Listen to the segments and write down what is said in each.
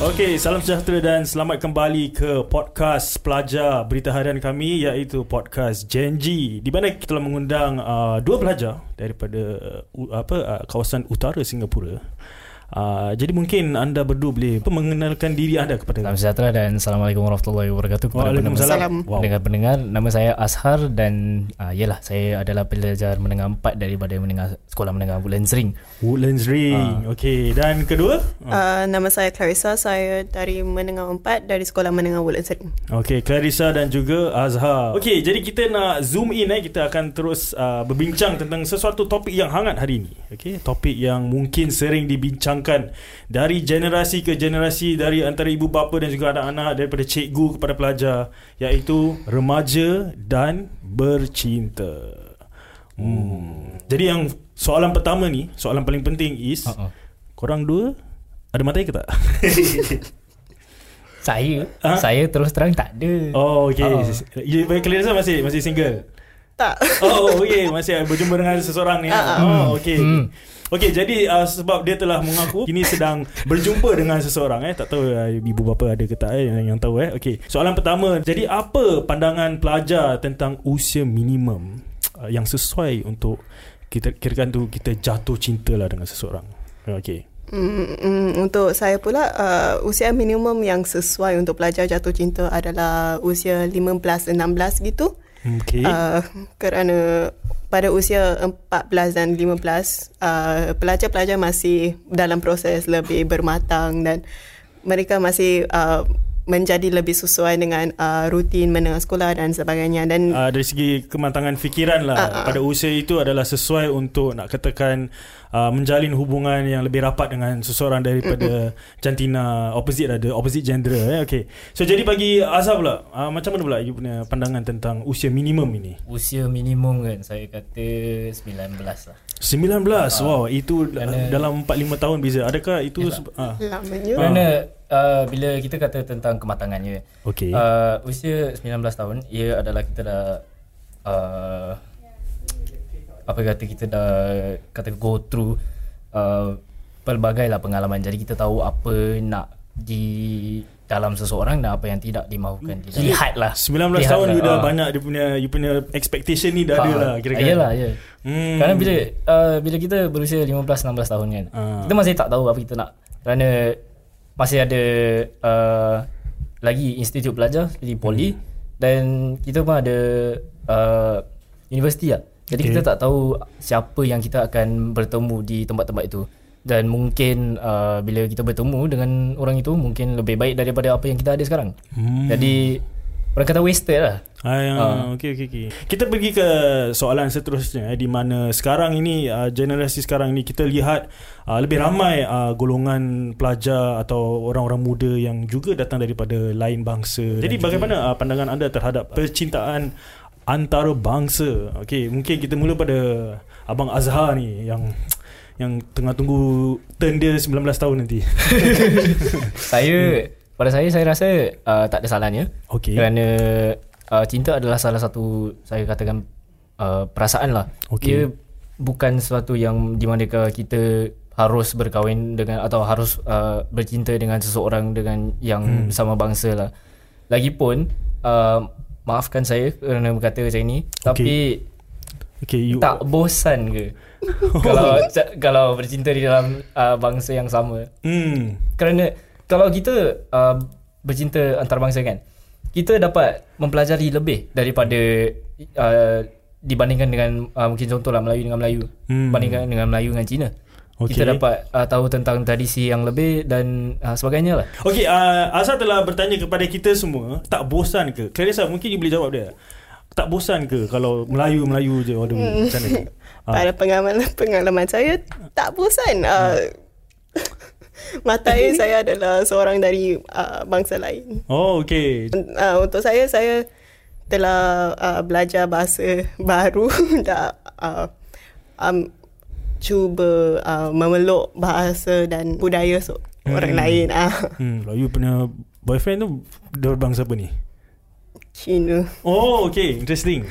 Okey, salam sejahtera dan selamat kembali ke podcast pelajar berita harian kami iaitu podcast Genji di mana kita telah mengundang uh, dua pelajar daripada uh, apa uh, kawasan utara Singapura Uh, jadi mungkin anda berdua boleh mengenalkan diri anda kepada Salam sejahtera dan Assalamualaikum warahmatullahi wabarakatuh kepada Waalaikumsalam. pendengar, pendengar-pendengar Nama saya Ashar dan uh, Yelah saya adalah pelajar menengah empat daripada menengah sekolah menengah Woodlands Ring Woodlands Ring. Uh. Okey, dan kedua? Uh. Uh, nama saya Clarissa, saya dari Menengah 4 dari Sekolah Menengah Woodlands Ring. Okey, Clarissa dan juga Azhar. Okey, jadi kita nak zoom in eh kita akan terus uh, berbincang tentang sesuatu topik yang hangat hari ini. Okey, topik yang mungkin sering dibincang dibincangkan dari generasi ke generasi dari antara ibu bapa dan juga anak-anak daripada cikgu kepada pelajar iaitu remaja dan bercinta. Hmm. Jadi yang soalan pertama ni, soalan paling penting is uh-uh. korang dua ada mata ke tak? saya ha? saya terus terang tak ada. Oh okey. Uh-uh. You Clarissa masih masih single? Tak. Oh okey, masih berjumpa dengan seseorang ni. Uh-uh. Oh okey. Hmm. Okey, jadi uh, sebab dia telah mengaku kini sedang berjumpa dengan seseorang eh, tak tahu uh, ibu bapa ada ke tak eh yang, yang tahu eh. Okey. Soalan pertama, jadi apa pandangan pelajar tentang usia minimum uh, yang sesuai untuk kita kirakan tu kita jatuh cinta lah dengan seseorang. Okey. Mm, mm, untuk saya pula uh, usia minimum yang sesuai untuk pelajar jatuh cinta adalah usia 15 16 gitu. Okey. Uh, kerana pada usia 14 dan 15 uh, pelajar-pelajar masih dalam proses lebih bermatang dan mereka masih uh, menjadi lebih sesuai dengan uh, rutin menengah sekolah dan sebagainya. Dan uh, dari segi kematangan fikiran lah. Uh, uh, pada usia itu adalah sesuai untuk nak katakan uh, menjalin hubungan yang lebih rapat dengan seseorang daripada uh-uh. jantina opposite ada opposite gender eh okey. So jadi bagi Azhar pula uh, macam mana pula you punya pandangan tentang usia minimum ini? Usia minimum kan saya kata 19 lah. 19 uh, wow itu dalam 4 5 tahun beza. Adakah itu uh, lamanya. Kerana uh, bila kita kata tentang kematangannya okay. uh, usia 19 tahun ia adalah kita dah uh, apa kata kita dah kata go through uh, pelbagai lah pengalaman jadi kita tahu apa nak di dalam seseorang dan apa yang tidak dimahukan lihat lah 19 lihat tahun lah. you dah uh. banyak dia punya you punya expectation ni dah uh, ada lah kira-kira iyalah ya hmm. kerana bila uh, bila kita berusia 15 16 tahun kan uh. kita masih tak tahu apa kita nak kerana masih ada uh, lagi institut pelajar di poli hmm. dan kita pun ada uh, universiti lah. Jadi okay. kita tak tahu siapa yang kita akan bertemu di tempat-tempat itu. Dan mungkin uh, bila kita bertemu dengan orang itu mungkin lebih baik daripada apa yang kita ada sekarang. Hmm. Jadi Orang kata wasted lah ah, ya, uh. okay, okay, okay. Kita pergi ke soalan seterusnya eh, Di mana sekarang ini uh, Generasi sekarang ini Kita lihat uh, Lebih ramai uh, golongan pelajar Atau orang-orang muda Yang juga datang daripada lain bangsa Jadi bagaimana uh, pandangan anda terhadap Percintaan antara bangsa Okay, mungkin kita mula pada Abang Azhar ni Yang yang tengah tunggu turn dia 19 tahun nanti Saya hmm pada saya saya rasa uh, tak ada salahnya okay. kerana uh, cinta adalah salah satu saya katakan uh, perasaan lah okay. dia bukan sesuatu yang di mana kita harus berkahwin dengan atau harus uh, bercinta dengan seseorang dengan yang hmm. sama bangsa lah lagipun uh, maafkan saya kerana berkata macam ini okay. tapi okay, you tak bosan ke kalau kalau bercinta di dalam uh, bangsa yang sama hmm. kerana kalau kita uh, bercinta antarabangsa kan kita dapat mempelajari lebih daripada uh, dibandingkan dengan uh, mungkin contohlah Melayu dengan Melayu hmm. bandingkan dengan Melayu dengan Cina. Okay. kita dapat uh, tahu tentang tradisi yang lebih dan uh, sebagainya lah. Okey, uh, Azhar telah bertanya kepada kita semua tak bosan ke? Clarissa mungkin you boleh jawab dia. Tak bosan ke kalau Melayu-Melayu je? Waduh hmm. macam mana? Pada pengalaman pengalaman saya tak bosan. Uh, Mata air saya adalah seorang dari uh, bangsa lain. Oh, okey. Uh, untuk saya, saya telah uh, belajar bahasa baru dan uh, um, cuba uh, memeluk bahasa dan budaya so, hmm. orang lain. Uh. Hmm, you punya boyfriend tu dari bangsa apa ni? Cina. Oh, okay. Interesting.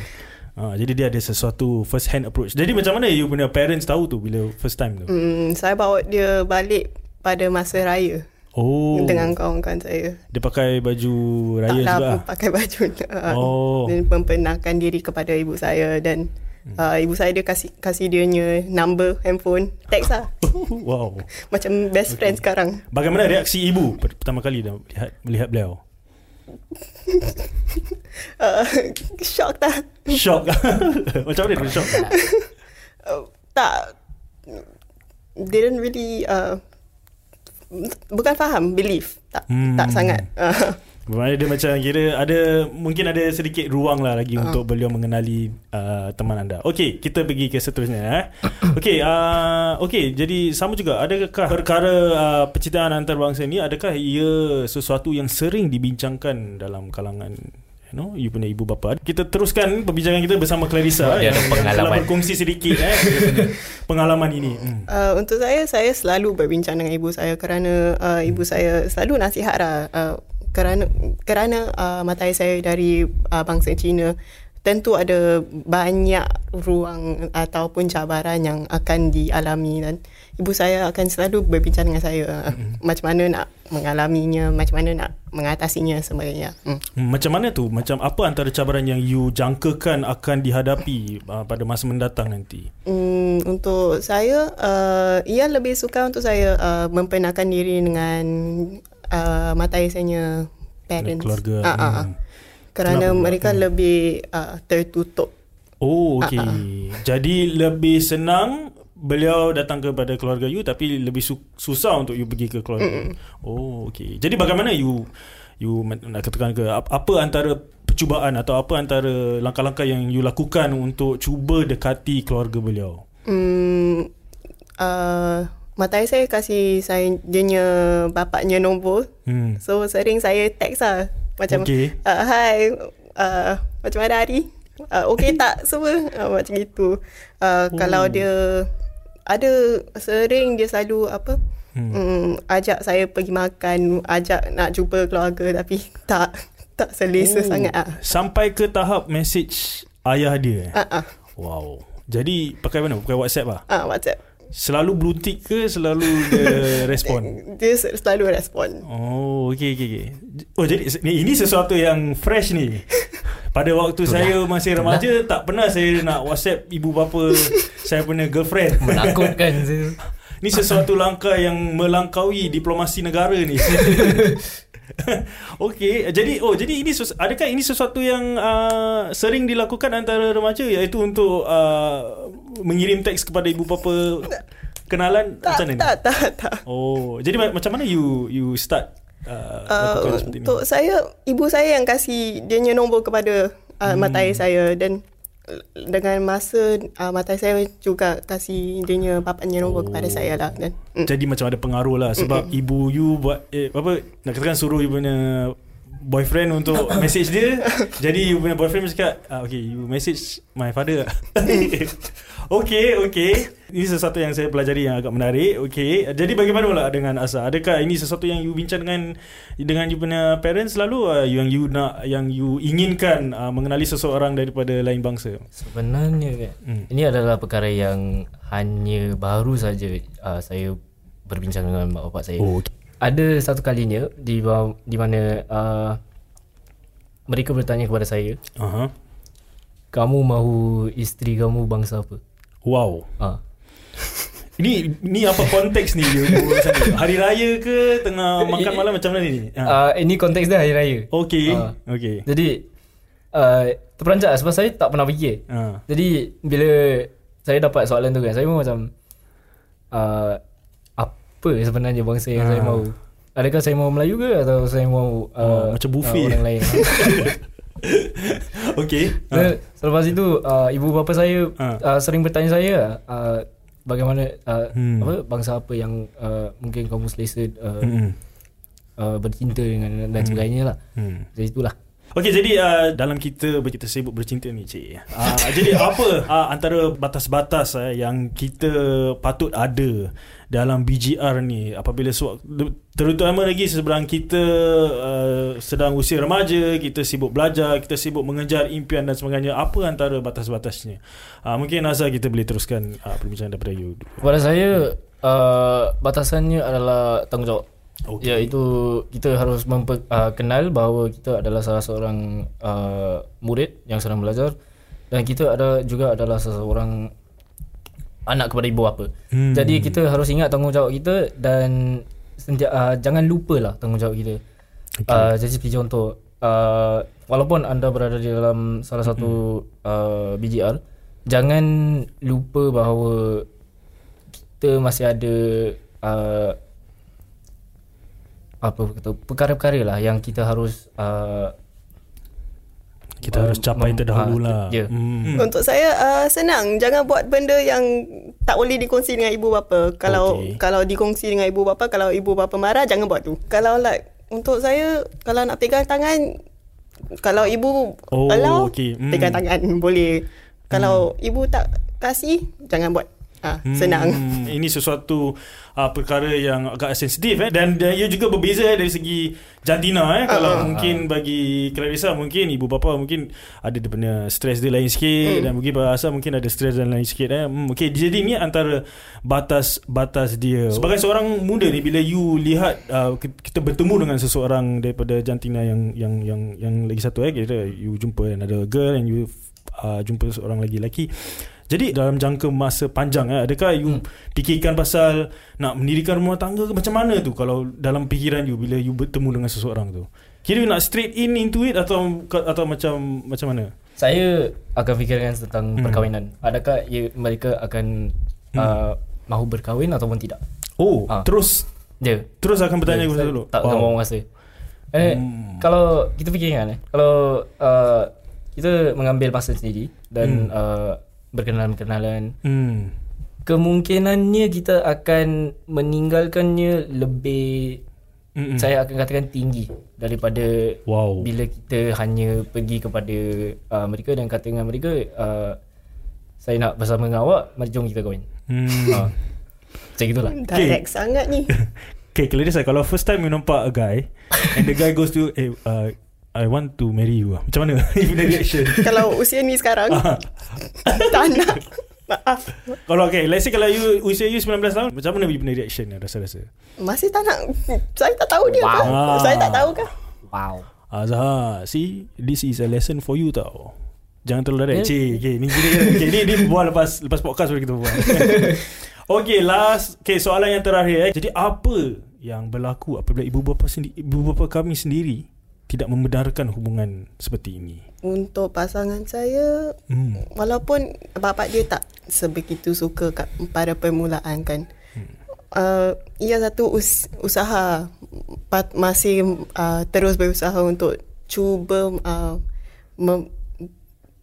Ha, jadi dia ada sesuatu first hand approach. Jadi macam mana you punya parents tahu tu bila first time tu? Hmm, saya bawa dia balik pada masa raya. Oh. dengan kawan-kawan saya. Dia pakai baju raya tak juga. lah ah? pakai baju uh, Oh. dan memperkenalkan diri kepada ibu saya dan uh, ibu saya dia kasih kasih dia nya number handphone text lah wow. macam best friend sekarang Bagaimana reaksi ibu per- pertama kali dah melihat melihat beliau? uh, shock tak Shock. Macam mana dia shock? uh, tak didn't really uh, bukan faham believe tak Hmm. tak sangat Bermakna dia macam kira ada mungkin ada sedikit ruang lah lagi uh. untuk beliau mengenali uh, teman anda. Okey, kita pergi ke seterusnya eh. Okey, uh, okey, jadi sama juga adakah perkara uh, percintaan antarabangsa ni adakah ia sesuatu yang sering dibincangkan dalam kalangan you know, you punya ibu bapa. Kita teruskan perbincangan kita bersama Clarissa Dia ada yang pengalaman. telah berkongsi sedikit eh pengalaman ini. Hmm. Uh, untuk saya, saya selalu berbincang dengan ibu saya kerana uh, ibu saya selalu nasihat lah. Uh, kerana kerana uh, mata air saya dari uh, bangsa Cina, tentu ada banyak ruang ataupun cabaran yang akan dialami dan ibu saya akan selalu berbincang dengan saya uh, macam mana nak mengalaminya, macam mana nak mengatasinya sebagainya. Hmm. Hmm, Macam mana tu? Macam apa antara cabaran yang you jangkakan akan dihadapi uh, pada masa mendatang nanti? Hmm, untuk saya, uh, ia lebih suka untuk saya uh, memperkenalkan diri dengan uh, mata air saya parents. Keluarga. Ah, ah. Hmm. Kerana Kenapa? mereka lebih uh, tertutup. Oh, Ah, okey. Jadi lebih senang beliau datang kepada keluarga you tapi lebih su- susah untuk you pergi ke keluarga. Mm. Oh, okey. Jadi bagaimana you you nak katakan ke ap- apa antara percubaan atau apa antara langkah-langkah yang you lakukan untuk cuba dekati keluarga beliau? Hmm, uh, saya kasih saya dia punya bapaknya nombor. Hmm. So sering saya text lah. Macam, Okey. uh, hi, uh, macam mana hari? Uh, okay tak semua? Uh, macam itu. Uh, Oh. Kalau dia ada sering dia selalu apa? Hmm. Um, ajak saya pergi makan, ajak nak jumpa keluarga tapi tak tak selesa oh. sangat ah. Sampai ke tahap message ayah dia. ah. Wow. Jadi pakai mana? Pakai WhatsApp ah? Ah WhatsApp. Selalu blue tick ke selalu dia respon? Dia selalu respon. Oh, okey okey okey. Oh, jadi ni ini sesuatu yang fresh ni. Pada waktu saya masih remaja tak pernah saya nak WhatsApp ibu bapa saya punya girlfriend. Menakutkan saya. Ni sesuatu langkah yang melangkaui diplomasi negara ni. Okey, jadi oh jadi ini adakah ini sesuatu yang uh, sering dilakukan antara remaja iaitu untuk uh, mengirim teks kepada ibu bapa kenalan Tak macam mana? ni? tak tak tak. Oh, jadi ma- macam mana you you start uh, Uh, seperti ini? untuk saya ibu saya yang kasih dia punya nombor kepada uh, hmm. mata air saya dan dengan masa uh, mata saya juga kasih dia punya bapaknya nombor oh. kepada saya lah dan mm. Jadi macam ada pengaruh lah sebab Mm-mm. ibu you buat eh, apa nak katakan suruh you punya boyfriend untuk message dia jadi you punya boyfriend cakap ah, okay you message my father okay okay ini sesuatu yang saya pelajari yang agak menarik okay jadi bagaimana pula dengan Asa adakah ini sesuatu yang you bincang dengan dengan you punya parents selalu uh, yang you nak yang you inginkan uh, mengenali seseorang daripada lain bangsa Sebenarnya Hmm. hmm. ini adalah perkara yang hanya baru saja uh, saya berbincang dengan mak bapak saya. oh okay. Ada satu kalinya di ba- di mana uh, mereka bertanya kepada saya, uh-huh. "Kamu mahu isteri kamu bangsa apa?" wow Ah. Ini ni apa konteks ni ni? Hari raya ke tengah makan malam macam mana ni? Ha. Uh, ini konteks dia hari raya. Okey. Ah. Okey. Jadi uh, terperanjat sebab saya tak pernah fikir. Ha. Jadi bila saya dapat soalan tu kan, saya pun macam uh, apa sebenarnya bangsa yang Ah. saya mahu? Adakah saya mahu Melayu ke atau saya mahu Oh, uh, macam buffet. uh, orang lain? Okey. Dan Selepas itu uh, ibu bapa saya Ah. uh, sering bertanya saya uh, bagaimana uh, Hmm. apa bangsa apa yang uh, mungkin kamu selesa uh, Hmm. uh, bercinta dengan dan sebagainya lah. Hmm. Jadi itulah. Okey jadi uh, dalam kita kita sibuk bercinta ni cik. Uh, jadi apa uh, antara batas-batas uh, yang kita patut ada dalam BGR ni apabila terutama lagi seberang kita uh, sedang usia remaja, kita sibuk belajar, kita sibuk mengejar impian dan sebagainya. Apa antara batas-batasnya? Uh, mungkin Azhar kita boleh teruskan uh, perbincangan daripada you. Kepada saya uh, batasannya adalah tanggungjawab. Okay. Ya itu kita harus memper, uh, kenal bahawa kita adalah salah seorang uh, murid yang sedang belajar dan kita ada juga adalah seseorang anak kepada ibu bapa. Hmm. Jadi kita harus ingat tanggungjawab kita dan senja, uh, jangan lupalah tanggungjawab kita. Okay. Uh, jadi seperti contoh uh, walaupun anda berada di dalam salah satu hmm. uh, BGR jangan lupa bahawa kita masih ada uh, apa kata perkara-perkara lah yang kita harus uh, kita harus capai terdahulu lah. Yeah. Hmm. Untuk saya uh, senang jangan buat benda yang tak boleh dikongsi dengan ibu bapa. Kalau okay. kalau dikongsi dengan ibu bapa, kalau ibu bapa marah jangan buat tu. Kalau like untuk saya kalau nak pegang tangan kalau ibu oh, allow okay. hmm. pegang tangan boleh. Kalau hmm. ibu tak kasih jangan buat. Ha, senang. Hmm, ini sesuatu uh, perkara yang agak sensitif eh dan dia juga berbeza eh, dari segi jantina eh kalau uh, mungkin uh. bagi Clarissa mungkin ibu bapa mungkin ada dia punya stres dia lain sikit hmm. dan mungkin bahasa mungkin ada stres dan lain sikit eh. Hmm, okey jadi ni antara batas batas dia. Sebagai seorang muda ni bila you lihat uh, kita bertemu dengan seseorang daripada jantina yang yang yang yang lagi satu eh kita you jumpa another girl and you uh, jumpa seorang lagi lelaki jadi dalam jangka masa panjang eh, adakah you hmm. fikirkan pasal nak mendirikan rumah tangga ke macam mana tu kalau dalam fikiran you bila you bertemu dengan seseorang tu? Kira you nak straight in into it atau atau macam macam mana? Saya akan fikirkan tentang hmm. perkahwinan. Adakah ia, mereka akan hmm. uh, mahu berkahwin ataupun tidak? Oh, ha. terus dia yeah. terus akan bertanya yeah, dulu. Tak wow. mau masa. Eh, hmm. kalau kita fikirkan eh, kalau uh, kita mengambil masa sendiri dan hmm. uh, berkenalan-kenalan. Hmm. Kemungkinannya kita akan meninggalkannya lebih Mm-mm. saya akan katakan tinggi daripada wow. bila kita hanya pergi kepada uh, mereka dan kata dengan mereka uh, saya nak bersama dengan awak mari jom kita kahwin. Hmm. Uh, macam itulah. Direct okay. sangat ni. okay, kalau dia kalau first time you nampak a guy and the guy goes to eh, uh, I want to marry you lah. Macam mana? reaction. kalau usia ni sekarang. Ah. tak nak. Maaf. Kalau okay, let's say kalau you usia you 19 tahun, macam mana you punya reaction rasa-rasa? Masih tak nak. Saya tak tahu dia wow. kan. Ah. Saya tak tahu kan. Wow. Azhar, see, this is a lesson for you tau. Jangan terlalu direct. Yeah. Cik, okay, ni gini okay, ni, ni buat lepas lepas podcast boleh kita buat. okay, last. Okay, soalan yang terakhir. Eh. Jadi apa yang berlaku apabila ibu bapa sendiri, ibu bapa kami sendiri tidak membenarkan hubungan seperti ini? Untuk pasangan saya, hmm. walaupun bapa dia tak sebegitu suka kat, pada permulaan kan, hmm. uh, ia satu us- usaha pat- masih uh, terus berusaha untuk cuba uh, mem-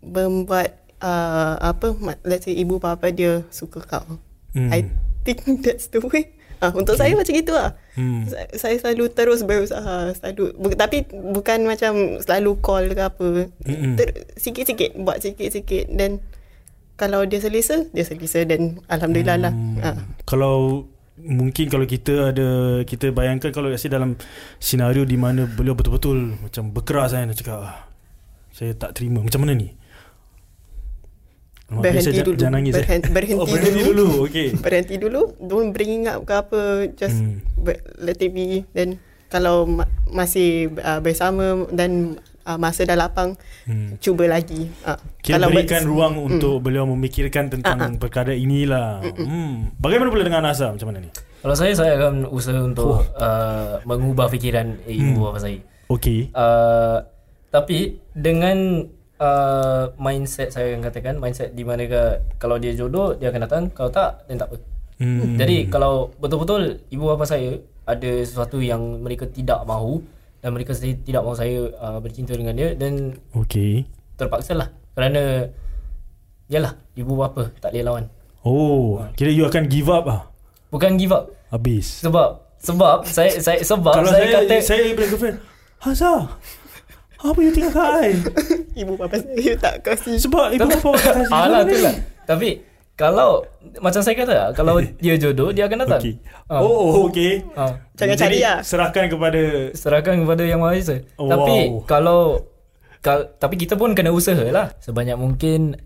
membuat uh, apa, let's say ibu bapa dia suka kau. Hmm. I think that's the way. Ah, untuk okay. saya macam itu lah. Hmm. Saya, saya selalu terus berusaha. Selalu, bu, tapi bukan macam selalu call ke apa. Ter, sikit-sikit. Buat sikit-sikit. Dan kalau dia selesa, dia selesa. Dan Alhamdulillah lah. hmm. lah. Ha. Kalau mungkin kalau kita ada, kita bayangkan kalau rasa dalam senario di mana beliau betul-betul macam berkeras saya nak cakap, ah, saya tak terima. Macam mana ni? Berhenti dulu jangan nangis Berhen, eh. berhenti, oh, berhenti dulu, dulu. Okay. berhenti dulu don't bring up ke apa just hmm. let it be then kalau ma- masih uh, bersama dan uh, masa dah lapang hmm. cuba lagi uh, Kira kalau berikan ber- ruang hmm. untuk beliau memikirkan tentang uh-huh. perkara inilah hmm. bagaimana pula dengan Asa macam mana ni kalau saya saya akan usaha untuk oh. uh, mengubah fikiran ibu hmm. bapa saya okey uh, tapi dengan uh, mindset saya akan katakan mindset di mana ke kalau dia jodoh dia akan datang kalau tak dan tak apa. Hmm. Jadi kalau betul-betul ibu bapa saya ada sesuatu yang mereka tidak mahu dan mereka tidak mahu saya uh, bercinta dengan dia dan okey terpaksa lah kerana yalah ibu bapa tak boleh lawan. Oh, kira you akan give up ah? Bukan give up. Habis. Sebab sebab saya saya sebab kalau saya, saya kata saya punya girlfriend Hazah apa you tinggal kai? ibu bapa saya tak kasih. Sebab ibu bapa tak kasih. Alah tu lah. Tapi kalau macam saya kata kalau dia jodoh dia akan datang. Okay. Ha. Oh, okey. Ha. Jangan cari ya. Serahkan kepada serahkan kepada yang Maha Esa. Oh, tapi wow. kalau kal, tapi kita pun kena usaha lah sebanyak mungkin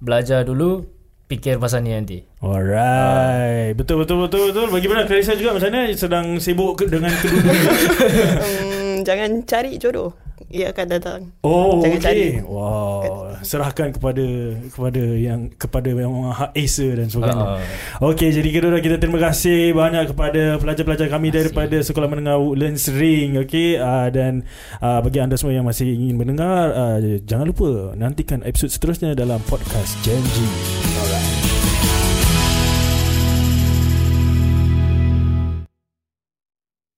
belajar dulu fikir pasal ni nanti. Alright. Betul betul betul betul. Bagaimana Clarissa juga macam mana sedang sibuk dengan kedua um, jangan cari jodoh. Ia akan datang. Oh, Jangan cari. okey. Wow. Serahkan kepada kepada yang kepada yang Maha Esa dan sebagainya. Uh, Okey, jadi kedua kita terima kasih banyak kepada pelajar-pelajar kami kasih. daripada Sekolah Menengah Woodlands Ring. Okey, uh, dan uh, bagi anda semua yang masih ingin mendengar, uh, jangan lupa nantikan episod seterusnya dalam podcast Gen G. Alright.